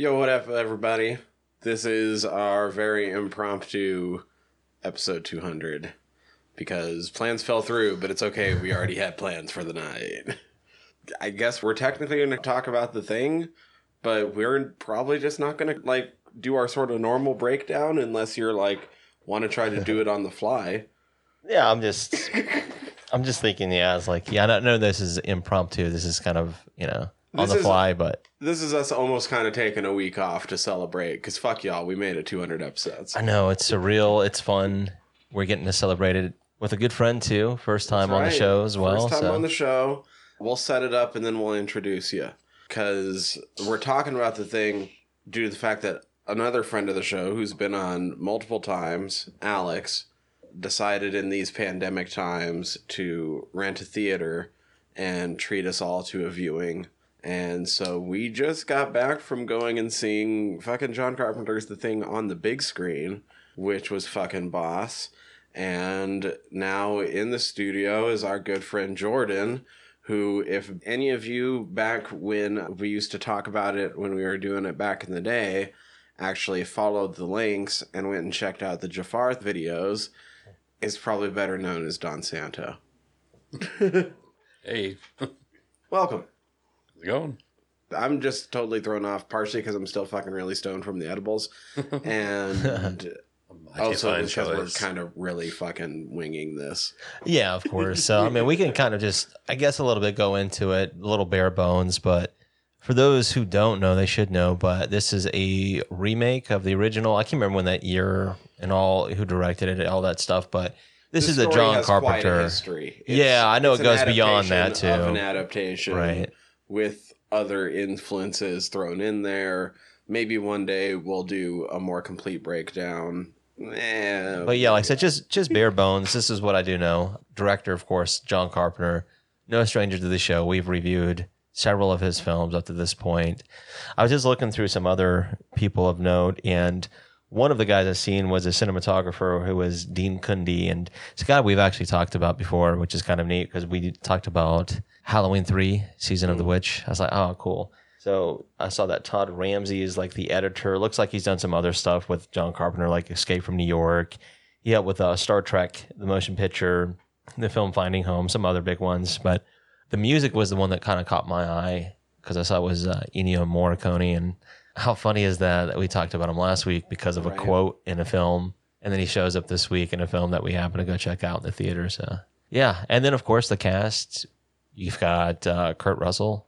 Yo, what up, everybody? This is our very impromptu episode 200 because plans fell through, but it's okay. We already had plans for the night. I guess we're technically going to talk about the thing, but we're probably just not going to like do our sort of normal breakdown unless you're like want to try to do it on the fly. Yeah, I'm just, I'm just thinking. Yeah, it's like, yeah, I don't know. This is impromptu. This is kind of, you know, on This the is- fly. But This is us almost kind of taking a week off to celebrate because fuck y'all, we made it 200 episodes. I know it's surreal. It's fun. We're getting to celebrate it with a good friend too. First time on the show as well. First time so on the show. We'll set it up and then we'll introduce you. Because we're talking about the thing due to the fact that another friend of the show who's been on multiple times, Alex, decided in these pandemic times to rent a theater and treat us all to a viewing. And so we just got back from going and seeing fucking John Carpenter's The Thing on the big screen, which was fucking boss. And now in the studio is our good friend Jordan, who, if any of you back when we used to talk about it when we were doing it back in the day, actually followed the links and went and checked out the Jafar videos, is probably better known as Don Santo. Hey, how's it going? I'm just totally thrown off, partially because I'm still fucking really stoned from the edibles, and also because we're kind of really fucking winging this. yeah, of course. So I mean, we can kind of just, I guess, a little bit go into it, a little bare bones. But for those who don't know, they should know. But this is a remake of the original. I can't remember when that year and all who directed it, all that stuff. But this, is a John quite a Carpenter. history. Yeah, I know it goes beyond that, too. an adaptation, Right. With other influences thrown in there. Maybe one day we'll do a more complete breakdown. Eh, But yeah, like I said, just just bare bones. This is what I do know. Director, of course, John Carpenter. No stranger to the show. We've reviewed several of his films up to this point. I was just looking through some other people of note, and one of the guys I've seen was a cinematographer who was Dean Cundey, and it's a guy we've actually talked about before, which is kind of neat because we talked about Halloween three, Season of the Witch. I was like, oh, cool. So I saw that Todd Ramsay is like the editor. Looks like he's done some other stuff with John Carpenter, like Escape from New York. He helped with uh, Star Trek, the motion picture, the film Finding Home, some other big ones. But the music was the one that kind of caught my eye because I saw it was uh, Ennio Morricone. And how funny is that that we talked about him last week because of a Right. quote in a film, and then he shows up this week in a film that we happen to go check out in the theater. So yeah, and then of course the cast. You've got uh, Kurt Russell,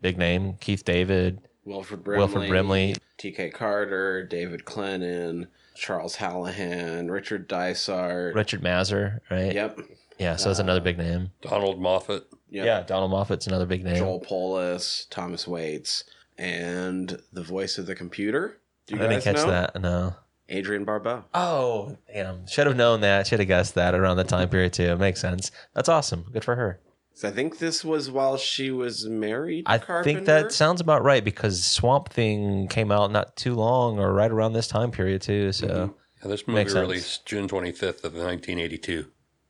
big name, Keith David, Wilford Brimley, Wilford Brimley. T.K. Carter, David Clennon, Charles Hallahan, Richard Dysart. Richard Masur, right? Yep. Yeah, so that's another big name. Donald Moffat. Yep. Yeah, Donald Moffat's another big name. Joel Polis, Thomas Waites, and the voice of the computer. Do I you didn't guys catch know? that. No. Adrienne Barbeau. Oh, damn. Should have known that. Should have guessed that around the time period too. Makes sense. That's awesome. Good for her. So I think this was while she was married. to I Carpenter. think that sounds about right because Swamp Thing came out not too long or right around this time period too. Mhm. So Yeah, this movie Makes sense. released June 25th of 1982.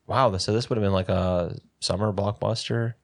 wow, so this would have been like a summer blockbuster.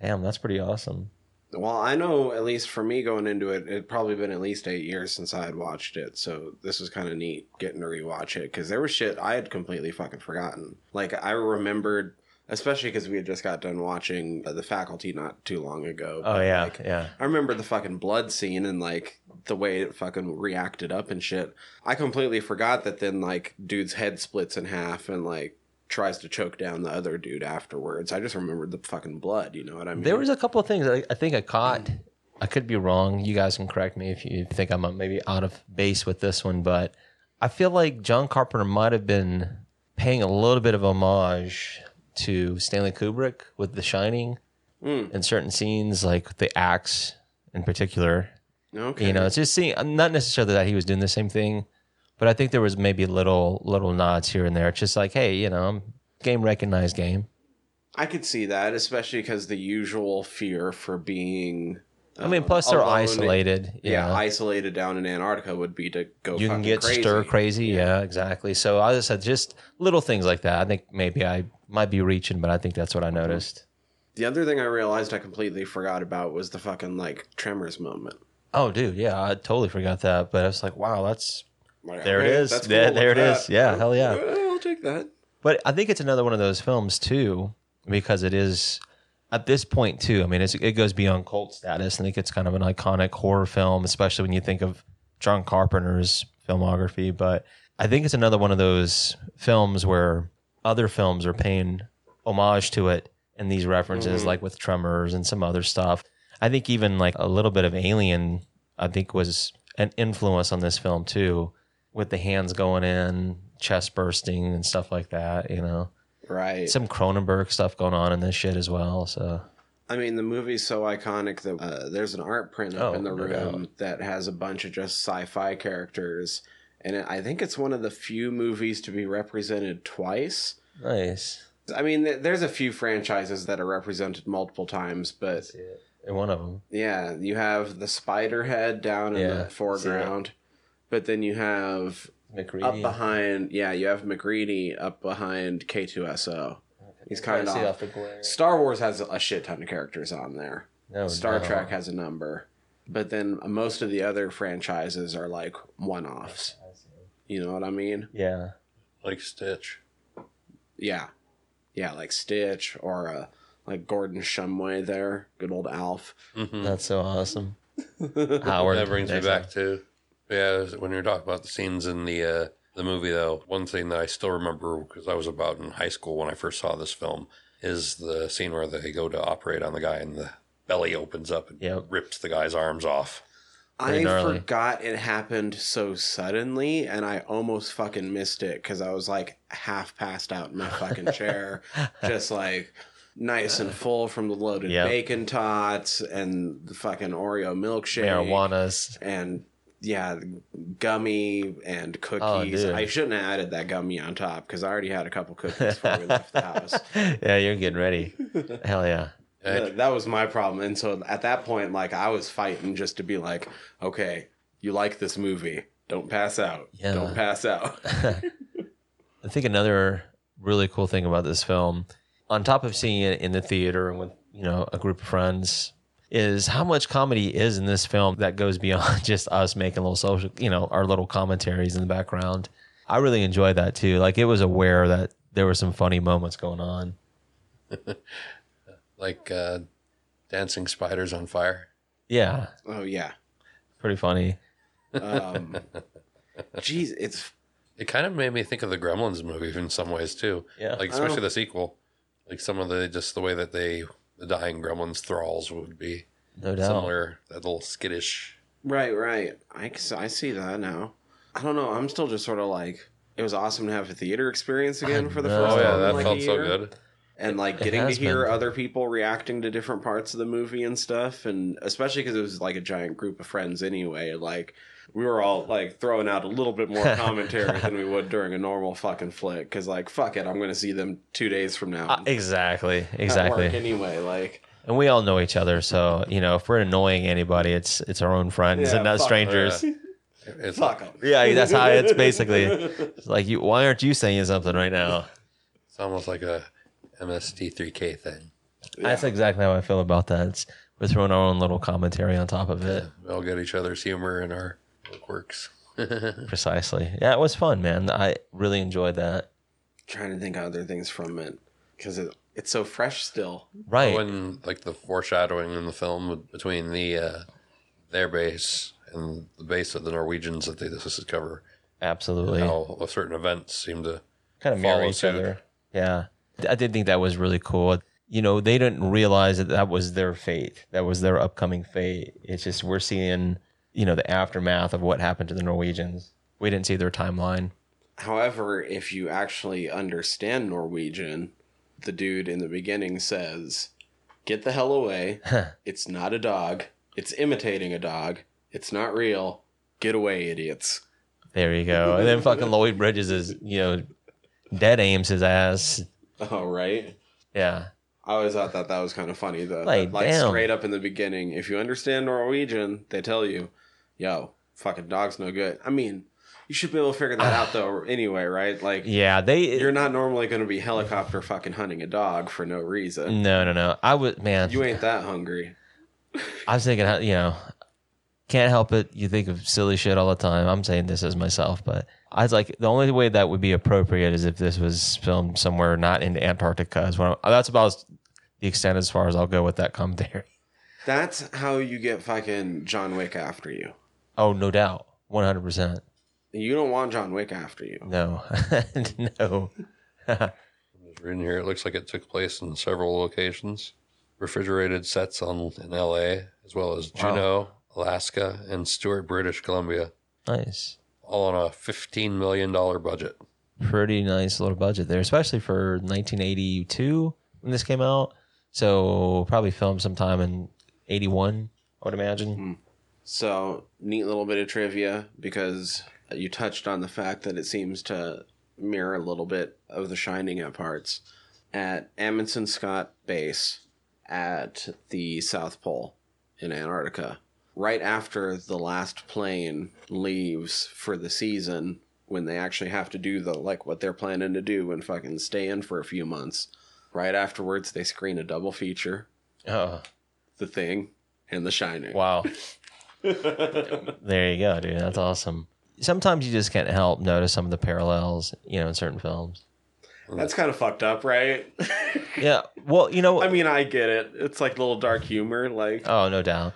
Damn, that's pretty awesome. Well, I know at least for me going into it, it'd probably been at least eight years since I had watched it. So this was kind of neat getting to rewatch it because there was shit I had completely fucking forgotten. Like I remembered, especially because we had just got done watching uh, The Faculty not too long ago. Oh yeah, like, yeah. I remember the fucking blood scene and like the way it fucking reacted up and shit. I completely forgot that then like dude's head splits in half and like tries to choke down the other dude afterwards. I just remembered the fucking blood. You know what I mean? There was a couple of things I, I think I caught. I could be wrong. You guys can correct me if you think I'm uh, maybe out of base with this one, but I feel like John Carpenter might have been paying a little bit of homage to Stanley Kubrick with The Shining Mm, in certain scenes, like the axe in particular. okay. You know, it's just seeing not necessarily that he was doing the same thing, but I think there was maybe little little nods here and there. It's just like, hey, you know, game recognized game. I could see that, especially because the usual fear for being. I mean, plus they're alone- isolated. Yeah, know. isolated down in Antarctica would be to go. you can get crazy. stir crazy. Yeah. exactly. So I just said just little things like that. I think maybe I might be reaching, but I think that's what I mm-hmm. noticed. The other thing I realized I completely forgot about was the fucking like tremors moment. Oh, dude, yeah, I totally forgot that. But I was like, wow, that's Like, There it is. There- cool, there it is. that. Yeah, hell yeah. I'll take that. But I think it's another one of those films too, because it is at this point too. I mean, it's, it goes beyond cult status. I think it's kind of an iconic horror film, especially when you think of John Carpenter's filmography. But I think it's another one of those films where other films are paying homage to it and these references, mm-hmm. like with Tremors and some other stuff. I think even like a little bit of Alien, I think was an influence on this film too, with the hands going in, chest bursting and stuff like that. You know, Right. some Cronenberg stuff going on in this shit as well. So I mean, the movie's so iconic that uh, there's an art print up Oh, in the no room that has a bunch of just sci-fi characters, and I think it's one of the few movies to be represented twice. nice. I mean, th- there's a few franchises that are represented multiple times, but And one of them, yeah, you have the spider head down in Yeah, the see foreground, but then you have up behind, yeah, you have MacReady up behind K2SO. He's kind of off. Star Wars has a shit ton of characters on there. No, Star no. Trek has a number, but then most of the other franchises are like one-offs. You know what I mean? Yeah. Like Stitch. Yeah, yeah, like Stitch or uh, like Gordon Shumway there, good old Alf. Mm-hmm. That's so awesome. Howard. That brings me back time. to yeah. When you're talking about the scenes in the uh, the movie, though, one thing that I still remember because I was about in high school when I first saw this film is the scene where they go to operate on the guy and the belly opens up and Yep. rips the guy's arms off. Pretty I gnarly. forgot it happened so suddenly, and I almost fucking missed it because I was like half passed out in my fucking chair, just like nice and full from the loaded Yep. bacon tots and the fucking Oreo milkshake, Marijuana's. and yeah, gummy and Oh, cookies. dude. I shouldn't have added that gummy on top because I already had a couple cookies before we left the house. yeah, you're getting ready. Hell yeah. That, that was my problem, and so at that point, like I was fighting just to be like, okay, you like this movie, don't pass out, Yeah. don't pass out. I think another really cool thing about this film, on top of seeing it in the theater and with you know a group of friends, is how much comedy is in this film that goes beyond just us making little social, you know, our little commentaries in the background. I really enjoyed that too. Like it was aware that there were some funny moments going on. Like uh, dancing spiders on fire. Yeah, oh yeah, pretty funny. um, geez, it's It kind of made me think of the Gremlins movie in some ways too. Yeah. Like especially the sequel. Like some of the just the way that they the dying Gremlins thralls would be No doubt. similar. That little skittish. right, right. I I see that now. I don't know. I'm still just sort of like. It was awesome to have a theater experience again for the know. first Oh time. yeah, in, that like, felt so good. And like It getting to hear been. other people reacting to different parts of the movie and stuff and especially because it was like a giant group of friends anyway like we were all like throwing out a little bit more commentary than we would during a normal fucking flick because like fuck it i'm gonna see them two days from now Uh, exactly, exactly. work anyway like And we all know each other, so you know if we're annoying anybody, it's it's our own friends Yeah, and not strangers. Yeah. It's fuck them Yeah, that's how it's basically. It's like you. Why aren't you saying something right now? It's almost like a MST3K thing. That's exactly how I feel about that. It's, we're throwing our own little commentary on top of it. We all get each other's humor and our quirks. Precisely. Yeah, it was fun, man. I really enjoyed that. trying to think of other things from it because it, it's so fresh still Right. When like the foreshadowing in the film between the uh, their base and the base of the Norwegians that they discover Absolutely. how certain events seem to kind of mirror follow each suit. other. Yeah. I did think that was really cool. You know, they didn't realize that that was their fate. That was their upcoming fate. It's just we're seeing, you know, the aftermath of what happened to the Norwegians. We didn't see their timeline. However, if you actually understand Norwegian, the dude in the beginning says, Get the hell away. it's not a dog. It's imitating a dog. It's not real. Get away, idiots. There you go. And then fucking Lloyd Bridges is, you know, dead aims his ass. Oh, right. Yeah. I always thought that that was kind of funny, though. Like, like damn. straight up in the beginning, if you understand Norwegian, they tell you, yo, fucking dog's no good. I mean, you should be able to figure that out, though, anyway, right? Like, Yeah, they you're not normally going to be helicopter fucking hunting a dog for no reason. No, no, no. I would, man. You ain't that hungry. I was thinking, you know, can't help it. You think of silly shit all the time. I'm saying this as myself, but I was like, the only way that would be appropriate is if this was filmed somewhere not in Antarctica. Is what I'm, that's about as- the extent as far as I'll go with that commentary. That's how you get fucking John Wick after you. Oh, no doubt, one hundred percent. You don't want John Wick after you. No, no. Just reading here, it looks like it took place in several locations. Refrigerated sets on in L.A. as well as Juneau, Alaska, and Stewart, British Columbia, Nice. All on a fifteen million dollar budget. pretty nice little budget there, especially for 1982 when this came out. So probably filmed sometime in 81, I would imagine. Hmm. So, neat little bit of trivia because you touched on the fact that it seems to mirror a little bit of The Shining at parts. At Amundsen Scott Base at the South Pole in Antarctica, right after the last plane leaves for the season, when they actually have to do the like what they're planning to do and fucking stay in for a few months. Right afterwards, they screen a double feature, Oh, The Thing and The Shining. wow. there you go, dude. That's awesome. Sometimes you just can't help notice some of the parallels, you know, in certain films. That's kind of fucked up, right? Yeah. Well, you know, I mean, I get it. It's like a little dark humor. Like, Oh, no doubt.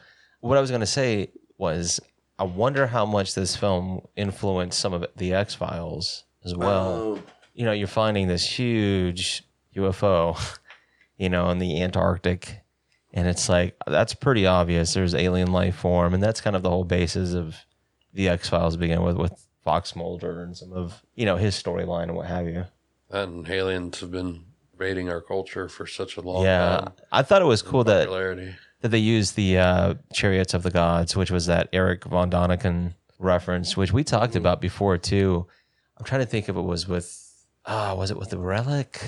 What I was going to say was, I wonder how much this film influenced some of the X Files as well. oh, You know, you're finding this huge UFO, you know, in the Antarctic, and it's like that's pretty obvious. There's alien life form, and that's kind of the whole basis of the X Files begin with with Fox Mulder and some of you know his storyline and what have you. That and aliens have been invading our culture for such a long time. yeah, time. I thought it was cool that. That they used the uh, Chariots of the Gods, which was that Eric von Daniken reference, which we talked about before too. I'm trying to think if it was with, ah, was it with the Relic,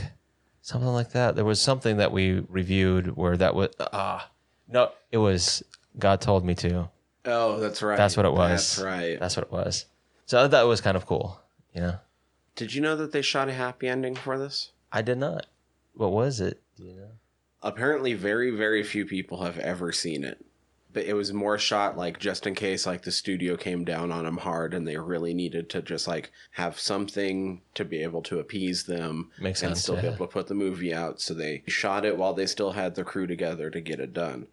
something like that. There was something that we reviewed where that was, ah, no, it was God told me to. oh, that's right. That's what it was. That's right. That's what it was. So that was kind of cool. You know, Did you know that they shot a happy ending for this? I did not. What was it? Do you know? Apparently, very, very few people have ever seen it. But it was more shot like just in case like the studio came down on them hard and they really needed to just like have something to be able to appease them Makes and sense, still be able to put the movie out. So they shot it while they still had the crew together to get it done.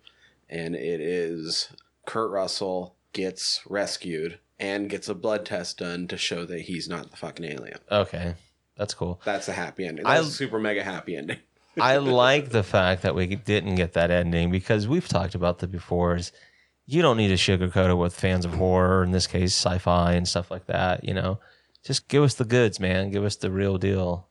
And it is Kurt Russell gets rescued and gets a blood test done to show that he's not the fucking alien. Okay, that's cool. That's a happy ending. I- That's a super mega happy ending. I like the fact that we didn't get that ending because we've talked about that before. Is you don't need to sugarcoat it with fans of horror, in this case, sci-fi and stuff like that. You know, just give us the goods, man. Give us the real deal.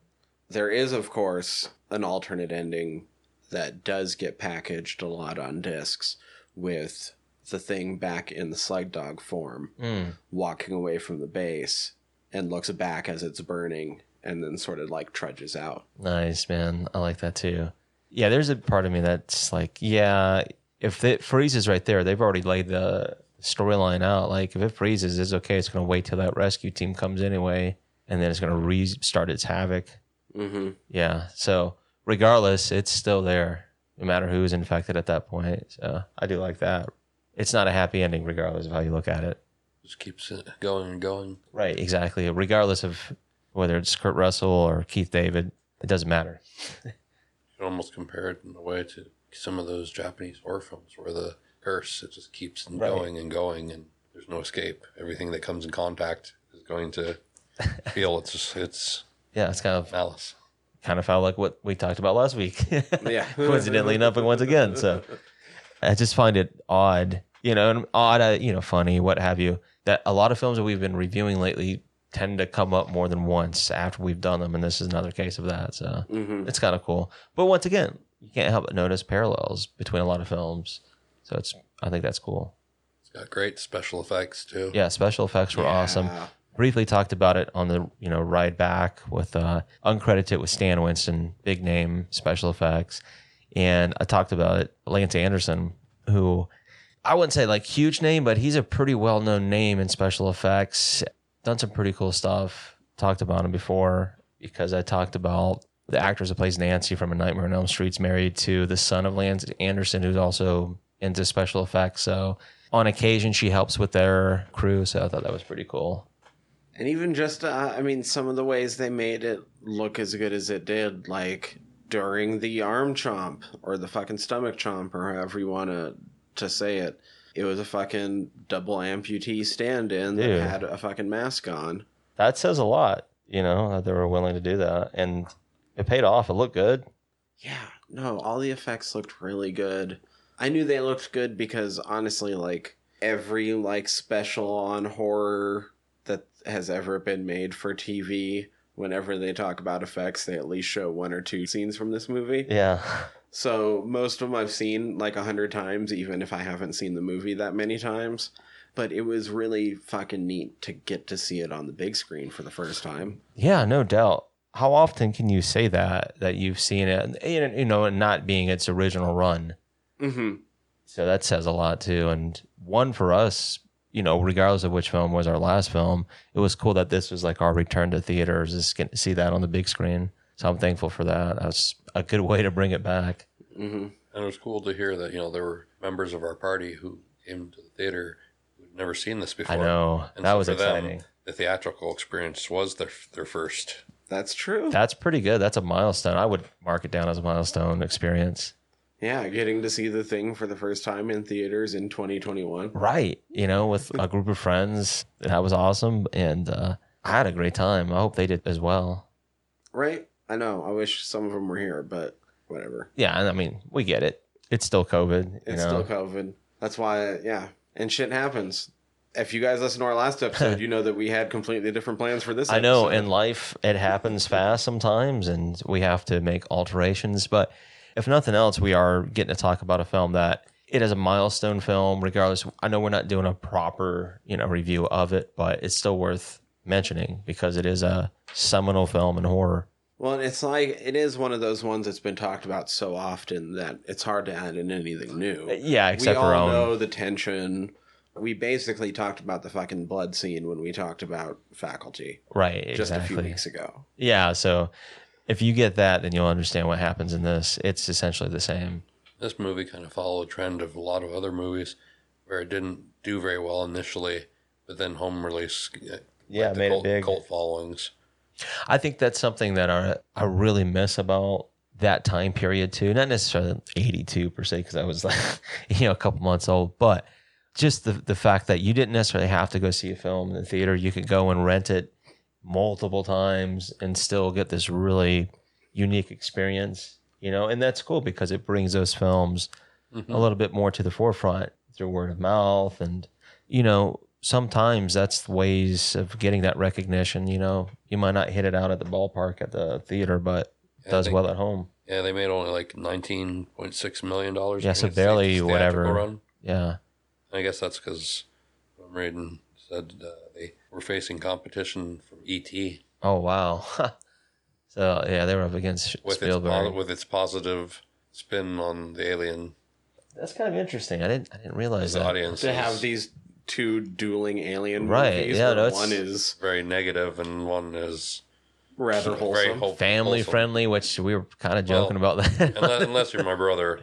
There is, of course, an alternate ending that does get packaged a lot on discs with the thing back in the slug dog form, Mm. walking away from the base and looks back as it's burning and then sort of like trudges out. Nice, man. I like that too. Yeah, there's a part of me that's like, yeah, if it freezes right there, they've already laid the storyline out. Like, if it freezes, it's okay. It's going to wait till that rescue team comes anyway, and then it's going to restart its havoc. Mm-hmm. Yeah. So regardless, it's still there, no matter who's infected at that point. So I do like that. It's not a happy ending, regardless of how you look at it. Just keeps it going and going. Right. Exactly. Regardless of whether it's Kurt Russell or Keith David, it doesn't matter. You can almost compare it in a way to some of those Japanese horror films where the curse it just keeps Right. going and going and there's no escape. Everything that comes in contact is going to feel its its Yeah. It's kind of malice. kind of felt like what we talked about last week. Yeah. Coincidentally enough, once again. So I just find it odd, you know, and odd, uh, you know, funny, what have you, that a lot of films that we've been reviewing lately tend to come up more than once after we've done them. And this is another case of that. So Mm-hmm. it's kind of cool. But once again, you can't help but notice parallels between a lot of films. So it's, I think that's cool. It's got great special effects too. Yeah. Special effects were awesome briefly talked about it on the you know ride back with uh uncredited with Stan Winston, big name special effects, and I talked about it. Lance Anderson, who I wouldn't say like huge name, but he's a pretty well known name in special effects. Done some pretty cool stuff. Talked about him before because I talked about the actress that plays Nancy from A Nightmare on Elm Street's married to the son of Lance Anderson, who's also into special effects. So on occasion she helps with their crew, so I thought that was pretty cool. And even just, uh, I mean, some of the ways they made it look as good as it did, like during the arm chomp or the fucking stomach chomp or however you want to to say it, it was a fucking double amputee stand-in Dude. that had a fucking mask on. That says a lot, you know, that they were willing to do that, and it paid off. It looked good. Yeah, no, all the effects looked really good. I knew they looked good because honestly, like every like special on horror that has ever been made for TV, whenever they talk about effects, they at least show one or two scenes from this movie. Yeah, So most of them I've seen like a hundred times, even if I haven't seen the movie that many times. But it was really fucking neat to get to see it on the big screen for the first time. yeah, no doubt. How often can you say that that you've seen it, and, you know, and not being its original run? Mm-hmm. So that says a lot too. And one for us, you know, regardless of which film was our last film, it was cool that this was like our return to theaters, just see that on the big screen. So I'm thankful for that. That was a good way to bring it back. Mm-hmm. And it was cool to hear that, you know, there were members of our party who came to the theater who'd never seen this before. I know And that so was for them, exciting. the theatrical experience was their their first. That's true. That's pretty good. That's a milestone. I would mark it down as a milestone experience. Yeah, getting to see the thing for the first time in theaters in 2021. Right. You know, with a group of friends. That was awesome. And uh, I had a great time. I hope they did as well. Right? I know. I wish some of them were here, but whatever. Yeah. And I mean, we get it. It's still COVID. You It's know? still COVID. That's why, yeah. And shit happens. If you guys listen to our last episode, you know that we had completely different plans for this. I know in life it happens fast sometimes and we have to make alterations. But if nothing else, we are getting to talk about a film that it is a milestone film, regardless. I know we're not doing a proper, you know, review of it, but it's still worth mentioning because it is a seminal film in horror. Well, it's like it is one of those ones that's been talked about so often that it's hard to add in anything new. Yeah, except we for all own. know the tension. We basically talked about the fucking blood scene when we talked about faculty Right, just a few weeks ago. Yeah, so if you get that, then you'll understand what happens in this. It's essentially the same. This movie kind of followed a trend of a lot of other movies where it didn't do very well initially, but then home release. uh, Yeah, the made it cult, big. Cult followings. I think that's something that I, I really miss about that time period too. Not necessarily 82 per se, because I was like, you know, a couple months old, but just the, the fact that you didn't necessarily have to go see a film in the theater. You could go and rent it multiple times and still get this really unique experience, you know, and that's cool because it brings those films mm-hmm. a little bit more to the forefront through word of mouth. And, you know, sometimes that's ways of getting that recognition. You know, you might not hit it out at the ballpark at the theater, but Yeah, does think- well at home. Yeah, they made only like nineteen point six million dollars. Yeah, so barely theatrical whatever. Run. Yeah. I guess that's because I'm reading said uh, they were facing competition from ET Oh, wow. so, yeah, they were up against with its Spielberg. po- with its positive spin on the alien. That's kind of interesting. I didn't, I didn't realize The that. audience To have these two dueling alien Right, movies, yeah, where no, it's- one is very negative and one is rather very wholesome. whole- Family wholesome. friendly, which we were kind of Well, joking about that. unless, unless you're my brother,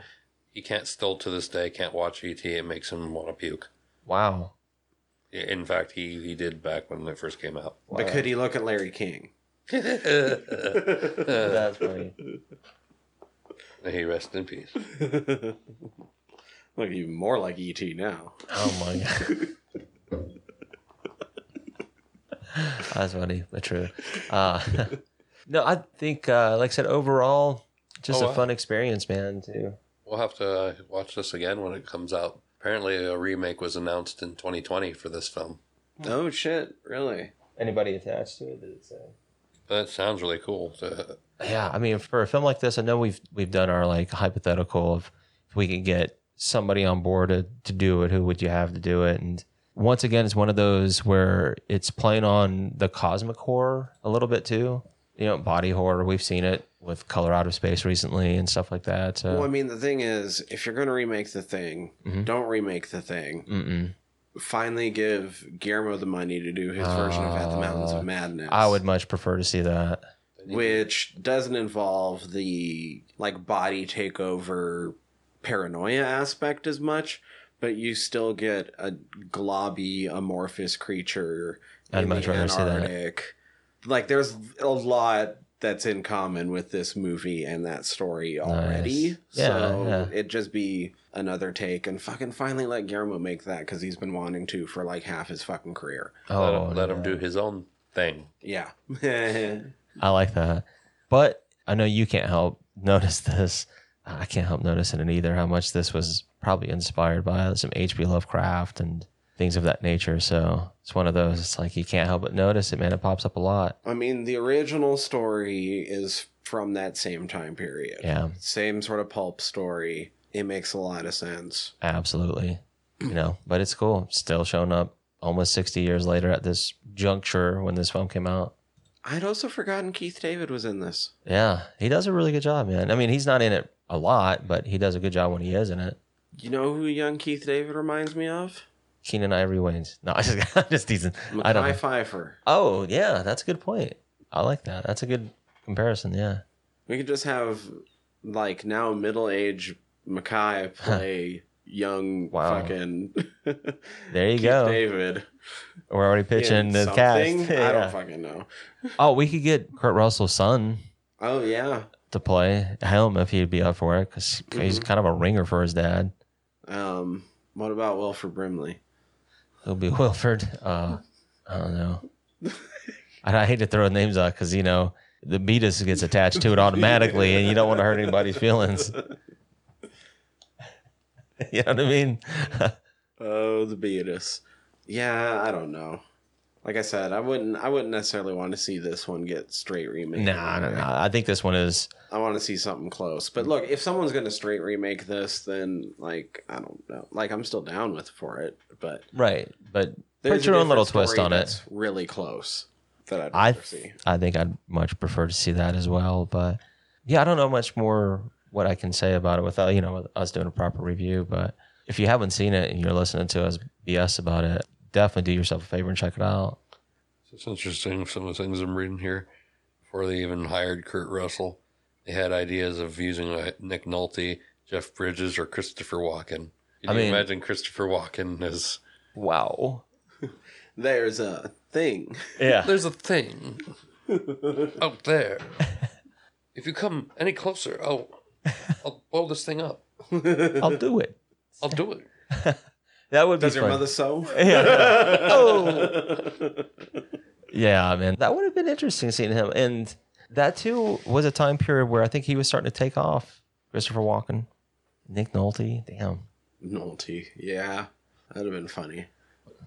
he can't still to this day can't watch ET. It makes him want to puke. wow. In fact, he he did back when it first came out. But could he look at Larry King? That's funny. May he rest in peace. Look even more like ET now. Oh my god. That's funny, but true. Uh, no, I think, uh, like I said, overall, just Oh, a wow. fun experience, man. Too. We'll have to uh, watch this again when it comes out. Apparently, a remake was announced in 2020 for this film. Oh shit! Really? Anybody attached to it? Did it say? That sounds really cool. To, Yeah, I mean, for a film like this, I know we've we've done our like hypothetical of if we can get somebody on board to, to do it, who would you have to do it? And once again, it's one of those where it's playing on the cosmic horror a little bit too. You know, body horror. We've seen it with Color Out of Space recently and stuff like that. So, Well, I mean, the thing is, if you're going to remake the thing, Mm-hmm. don't remake the thing. mm-mm. Finally, give Guillermo the money to do his version of At the Mountains of Madness. Uh, I would much prefer to see that. which doesn't involve the like body takeover paranoia aspect as much, but you still get a globby, amorphous creature I'd in much the rather see that. Antarctic. Like, there's a lot that's in common with this movie and that story already. Nice. Yeah, so yeah. it'd just be another take and fucking finally let Guillermo make that because he's been wanting to for like half his fucking career. Oh, let, Oh, him, let him do his own thing. Yeah. I like that. But I know you can't help notice this. I can't help noticing it either. How much this was probably inspired by some H.P. Lovecraft and things of that nature. So it's one of those. It's like you can't help but notice it, man. It pops up a lot. I mean, the original story is from that same time period. Yeah, Same sort of pulp story. It makes a lot of sense. absolutely. You know, but it's cool. Still showing up almost 60 years later at this juncture when this film came out. I'd also forgotten Keith David was in this. Yeah, he does a really good job, man. I mean, he's not in it a lot, but he does a good job when he is in it. You know who young Keith David reminds me of? Keenen Ivory Wayans. No, I just, I'm just teasing. I don't. Mekhi know. Phifer. Oh, yeah, that's a good point. I like that. That's a good comparison. Yeah. We could just have like now middle age Mekhi play young Wow. fucking There you Keith go. David. We're already pitching in the something? cast. I don't fucking know. Oh, we could get Kurt Russell's son Oh yeah. To play Helm if he'd be up for it because he's Mm-hmm. kind of a ringer for his dad. Um. What about Wilford Brimley? He'll be Wilford. Uh, I don't know. I, I hate to throw names out because you know the Beatus gets attached to it automatically, and you don't want to hurt anybody's feelings. you know what I mean? Oh, the Beatus. Yeah, I don't know. Like I said, I wouldn't. I wouldn't necessarily want to see this one get straight remade. nah, no, no. I think this one is. I want to see something close. But look, if someone's going to straight remake this, then like I don't know. Like I'm still down with for it, but Right, but there's put your own little twist on it. Really close. That I'd I see. I think I'd much prefer to see that as well. But yeah, I don't know much more what I can say about it without you know us doing a proper review. But if you haven't seen it and you're listening to us BS about it, definitely do yourself a favor and check it out. It's interesting some of the things I'm reading here. Before they even hired Kurt Russell, they had ideas of using uh, Nick Nolte, Jeff Bridges, or Christopher Walken. Can I you mean- imagine Christopher Walken as Wow. There's a thing. Yeah. there's a thing out there. If you come any closer, I'll I'll blow this thing up. I'll do it. I'll do it. That would be Does your fun. mother sew? Yeah. oh. Yeah, man. That would have been interesting seeing him. And that too was a time period where I think he was starting to take off. Christopher Walken, Nick Nolte. Damn. Nolte. Yeah, that'd have been funny.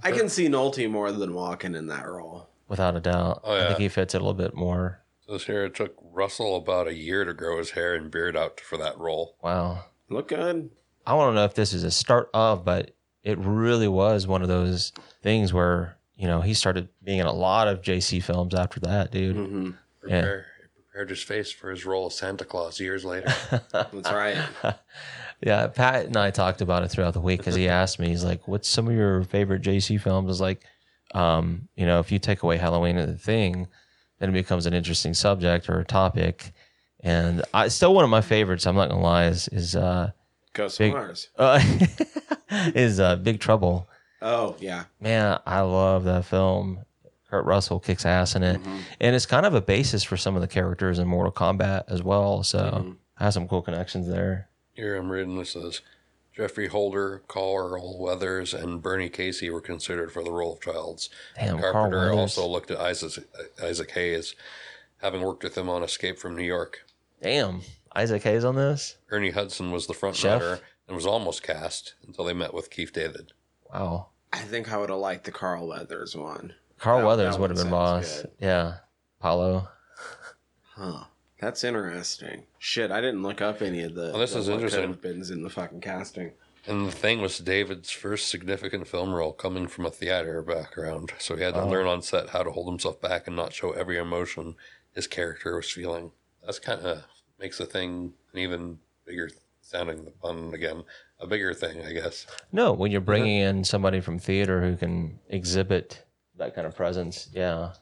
I can see Nolte more than Walken in that role. Without a doubt. Oh, yeah. I think he fits it a little bit more. This here it took Russell about a year to grow his hair and beard out for that role. Wow. Look good. I want to know if this is a start of, but it really was one of those things where, you know, he started being in a lot of JC films after that, dude. hmm Yeah. Prepared his face for his role as Santa Claus years later. That's right. Yeah, Pat and I talked about it throughout the week because he asked me, he's like, "What's some of your favorite JC films?" I was like, um, "You know, if you take away Halloween and the thing, then it becomes an interesting subject or a topic." And I still one of my favorites. I'm not gonna lie, is is uh, Ghost Big- Mars. uh is uh, Big Trouble. Oh yeah. Man, I love that film. Kurt Russell kicks ass in it, and it's kind of a basis for some of the characters in Mortal Kombat as well. So has some cool connections there. Here I'm reading this says Geoffrey Holder, Carl Weathers, and Bernie Casey were considered for the role of Childs. Damn, Carpenter Weathers. also looked at Isaac, Isaac Hayes, having worked with him on Escape from New York. Damn, Isaac Hayes on this. Ernie Hudson was the front Chef? runner and was almost cast until they met with Keith David. Wow. I think I would have liked the Carl Weathers one. Carl That- Weathers that would have been sounds boss. good. Yeah. Paulo. Huh. That's interesting. Shit, I didn't look up any of the. Well, this the is interesting. have beens in the fucking casting. And the thing was David's first significant film role coming from a theater background, so he had to Oh. learn on set how to hold himself back and not show every emotion his character was feeling. That's kind of makes the thing an even bigger sounding the pun again, a bigger thing, I guess. No, when you're bringing in somebody from theater who can exhibit that kind of presence, yeah,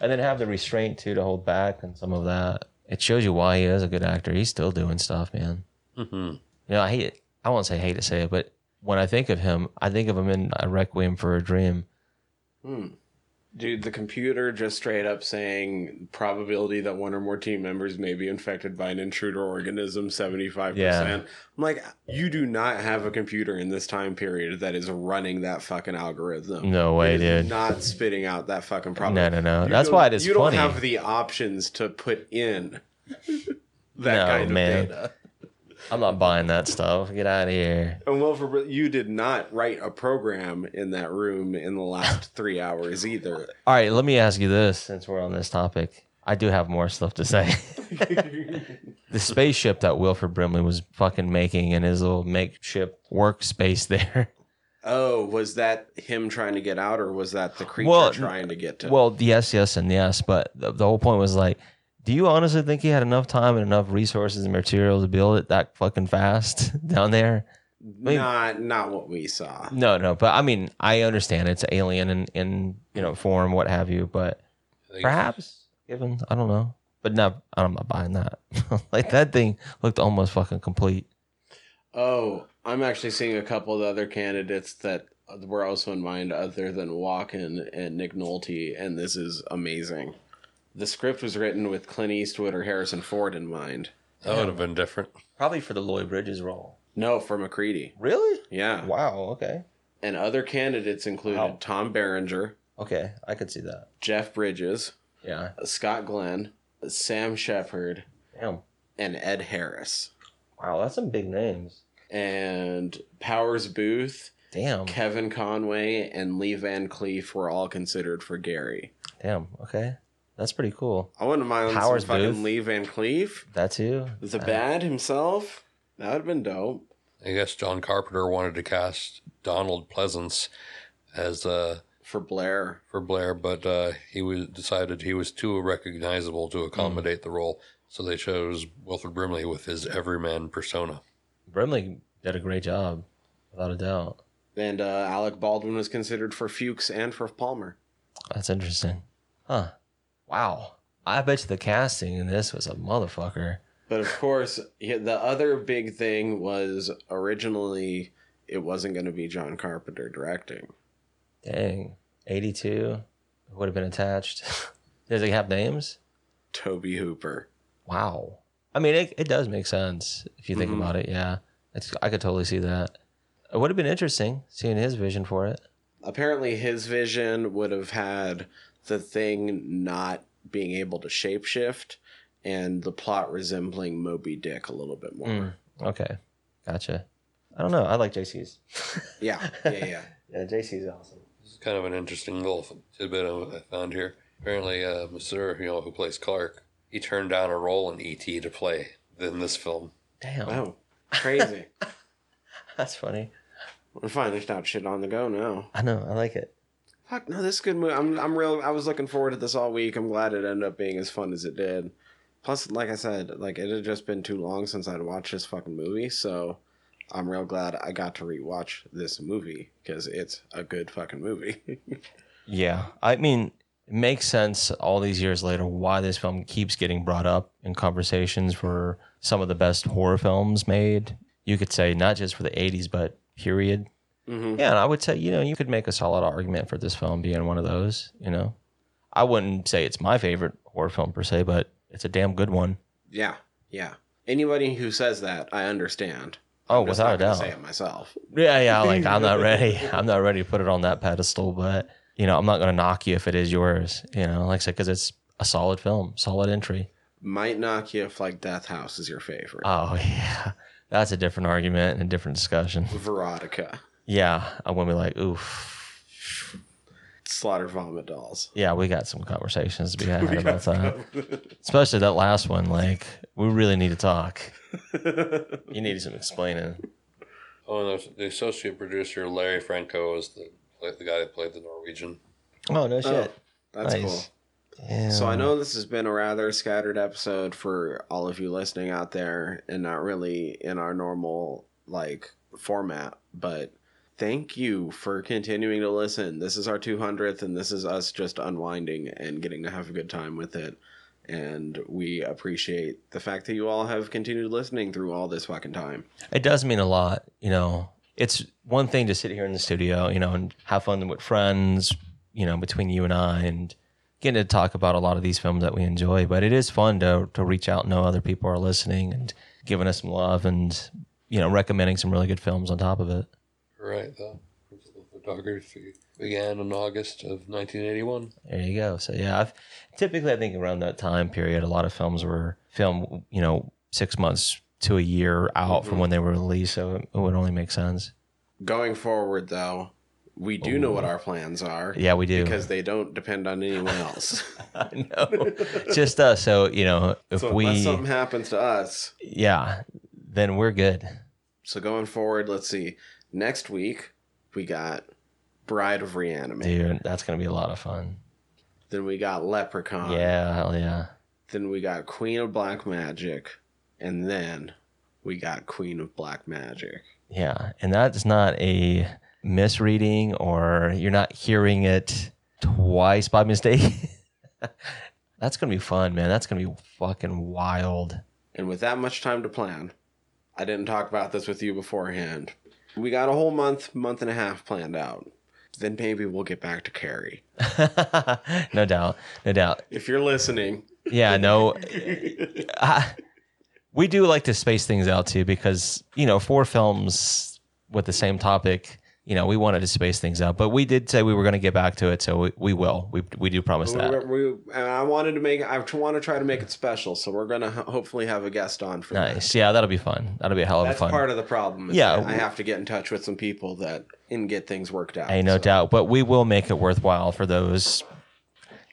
and then have the restraint too to hold back and some of that. It shows you why he is a good actor. He's still doing stuff, man. hmm You know, I hate it. I won't say hate to say it, but when I think of him, I think of him in a Requiem for a Dream. Dude, the computer just straight up saying probability that one or more team members may be infected by an intruder organism 75%. Yeah. I'm like, you do not have a computer in this time period that is running that fucking algorithm. No way, It is dude. Not spitting out that fucking problem. No, no, no. You That's why it is You funny. don't have the options to put in that No, kind of man. data. I'm not buying that stuff. Get out of here. And Wilford, you did not write a program in that room in the last three hours either. All right, let me ask you this since we're on this topic. I do have more stuff to say. the spaceship that Wilford Brimley was fucking making in his little makeshift workspace there. Oh, was that him trying to get out, or was that the creature Well, trying to get to? Well, yes, yes, and yes, but the, the whole point was like, do you honestly think he had enough time and enough resources and material to build it that fucking fast down there? mean- not not what we saw. No, no, but I mean, I understand it's alien in, in you know form, what have you, but perhaps given I don't know, but no, I'm not buying that. like that thing looked almost fucking complete. Oh, I'm actually seeing a couple of other candidates that were also in mind, other than Walken and Nick Nolte, and this is amazing. The script was written with Clint Eastwood or Harrison Ford in mind. That would have been different. Probably for the Lloyd Bridges role. No, for MacReady. Really? Yeah. Wow. Okay. And other candidates included Wow. Tom Berenger, Okay, I could see that. Jeff Bridges, Yeah. Scott Glenn, Sam Shepard, Damn. and Ed Harris. Wow, that's some big names. And Powers Boothe, Damn. Kevin Conway, and Lee Van Cleef were all considered for Gary. Damn. Okay. That's pretty cool. I wouldn't mind Powers some fucking Boothe. Lee Van Cleef. That too. The Bad himself. That would have been dope. I guess John Carpenter wanted to cast Donald Pleasence as uh, For Blair. for Blair, but uh, he was decided he was too recognizable to accommodate the role, so they chose Wilford Brimley with his everyman persona. Brimley did a great job, without a doubt. And uh, Alec Baldwin was considered for Fuchs and for Palmer. That's interesting. Huh. Wow. I bet you the casting in this was a motherfucker. But of course, yeah, the other big thing was originally it wasn't going to be John Carpenter directing. Dang. 82 would have been attached. Does it have names? Tobe Hooper. Wow. I mean, it, it does make sense if you think Mhm. about it. Yeah. It's, I could totally see that. It would have been interesting seeing his vision for it. Apparently, his vision would have had the thing not being able to shapeshift and the plot resembling Moby Dick a little bit more. Mm. Okay. Gotcha. I don't know. I like JC's. Yeah, yeah, yeah. yeah, JC's awesome. This is kind of an interesting little tidbit I found here. Apparently, uh, Monsieur, you know, who plays Clark, he turned down a role in E.T. to play in this film. Damn. Wow, crazy. That's funny. We're finally stop shit on the go now. I know. I like it. Fuck no, this is a good movie. I'm I'm real. I was looking forward to this all week. I'm glad it ended up being as fun as it did. Plus, like I said, like it had just been too long since I'd watched this fucking movie, so I'm real glad I got to rewatch this movie because it's a good fucking movie. Yeah. I mean, it makes sense all these years later why this film keeps getting brought up in conversations for some of the best horror films made. You could say not just for the 80s, but period. Hmm Yeah, and I would say, you know, you could make a solid argument for this film being one of those, you know. I wouldn't say it's my favorite horror film per se, but it's a damn good one. Yeah, yeah. Anybody who says that, I understand. Oh, I'm without a doubt. say it myself. Yeah, yeah, like I'm not ready. I'm not ready to put it on that pedestal, but you know, I'm not going to knock you if it is yours, you know, like I said cuz it's a solid film, solid entry. Might knock you if like Death House is your favorite. Oh, yeah. That's a different argument and a different discussion. Veronica, Yeah, I wouldn't be like, oof. Slaughter Vomit Dolls. Yeah, we got some conversations to be had about that. Especially that last one. Like, we really need to talk. You need some explaining. Oh, and the- the associate producer, Larry Franco, is the, the guy that played the Norwegian. Oh, no oh, shit. That's Nice. cool. Damn. So I know this has been a rather scattered episode for all of you listening out there and not really in our normal like format, but thank you for continuing to listen. This is our 200th and this is us just unwinding and getting to have a good time with it. And we appreciate the fact that you all have continued listening through all this fucking time. It does mean a lot, you know. it's one thing to sit here in the studio, you know, and have fun with friends, you know, between you and I, and getting to talk about a lot of these films that we enjoy. But it is fun to to reach out and know other people are listening and giving us some love and you know recommending some really good films on top of it. Right. The principal photography began in August of 1981. There you go. So yeah, I've, typically I think around that time period, a lot of films were filmed, you know, six months to a year out from mm-hmm. when they were released. So it would only make sense. Going forward, though, we do know what our plans are. Yeah, we do. Because they don't depend on anyone else. I know, just us. So you know, if so we, something happens to us, yeah, then we're good. so going forward, let's see. Next week we got Bride of Re-Animator. Dude, that's gonna be a lot of fun. Then we got Leprechaun. Yeah, hell yeah. Then we got Queen of Black Magic, and then we got Queen of Black Magic. Yeah, and that's not a misreading or you're not hearing it twice by mistake. that's gonna be fun, man. That's gonna be fucking wild. And with that much time to plan, I didn't talk about this with you beforehand. We got a whole month, month and a half planned out. Then maybe we'll get back to Carrie. no doubt, no doubt. If you're listening, Yeah, no. I, we do like to space things out too because you know four films with the same topic. You know, we wanted to space things out, but we did say we were going to get back to it, so we, we will. We we do promise that. we, we, and I wanted to make, I want to try to make it special. So we're going to hopefully have a guest on for that. Nice. Yeah, that'll be fun. That'll be a hell of That's a fun. part of the problem. is Yeah. that I have to get in touch with some people that and get things worked out. Hey, no So, doubt. But we will make it worthwhile for those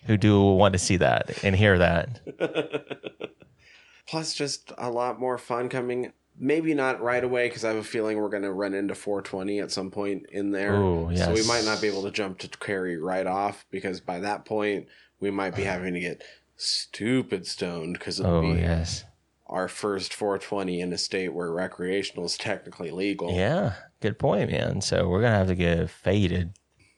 who do want to see that and hear that. Plus, just a lot more fun coming. Maybe not right away because I have a feeling we're going to run into 420 at some point in there. Ooh, So we might not be able to jump to Carrie right off because by that point we might be having to get stupid stoned because it'll Oh be yes, our first 420 in a state where recreational is technically legal. yeah. Good point, man. So we're gonna have to get faded.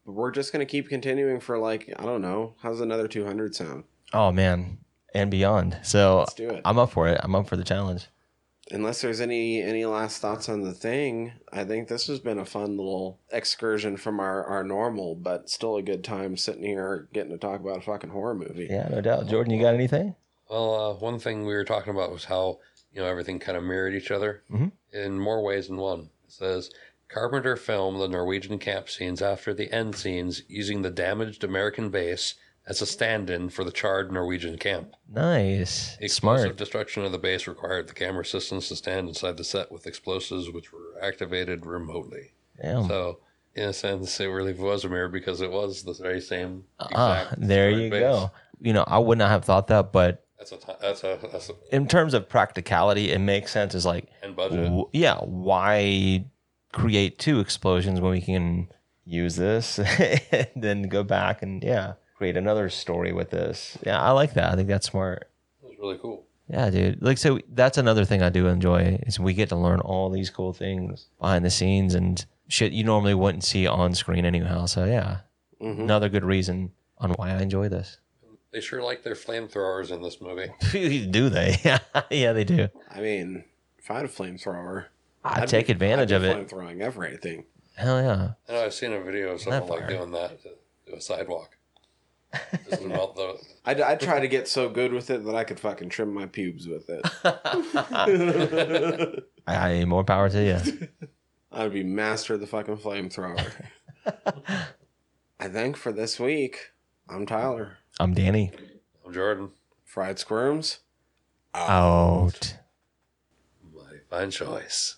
We're just going to keep continuing for like, I don't know. How's another 200 sound? Oh man, and beyond. So Let's do it. I'm up for it. I'm up for the challenge. Unless there's any any last thoughts on the thing, I think this has been a fun little excursion from our our normal, but still a good time sitting here getting to talk about a fucking horror movie. Yeah, no doubt. Jordan, you got anything? Well, uh, one thing we were talking about was how you know everything kind of mirrored each other Mhm. in more ways than one. It says Carpenter filmed the Norwegian camp scenes after the end scenes using the damaged American base as a stand-in for the charred Norwegian camp. Nice, explosive smart. destruction of the base required the camera systems to stand inside the set with explosives which were activated remotely. Damn. So, in a sense, it really was a mirror because it was the very same. Ah, exact there you base. go. You know, I would not have thought that, but That's a that's a that's a in terms of practicality, it makes sense. Is like, and budget. w- yeah, why create two explosions when we can use this and then go back and yeah, create another story with this? Yeah, I like that. I think that's smart. It was really cool. Yeah, dude. Like, so that's another thing I do enjoy is we get to learn all these cool things behind the scenes and shit you normally wouldn't see on screen anyhow. So yeah, Mhm. another good reason on why I enjoy this. They sure like their flamethrowers in this movie. do they? yeah, they do. I mean, if I had a flamethrower, I take advantage I'd of be it. Flamethrowing everything. Hell yeah. I know I've seen a video of someone like doing that to, to a sidewalk. Just melt the. I'd, I'd try to get so good with it that I could fucking trim my pubes with it. I need more power to you. I'd be master of the fucking flamethrower. I think for this week, I'm Tyler. I'm Danny. I'm Jordan. Fried squirms. Out. Mighty fine choice.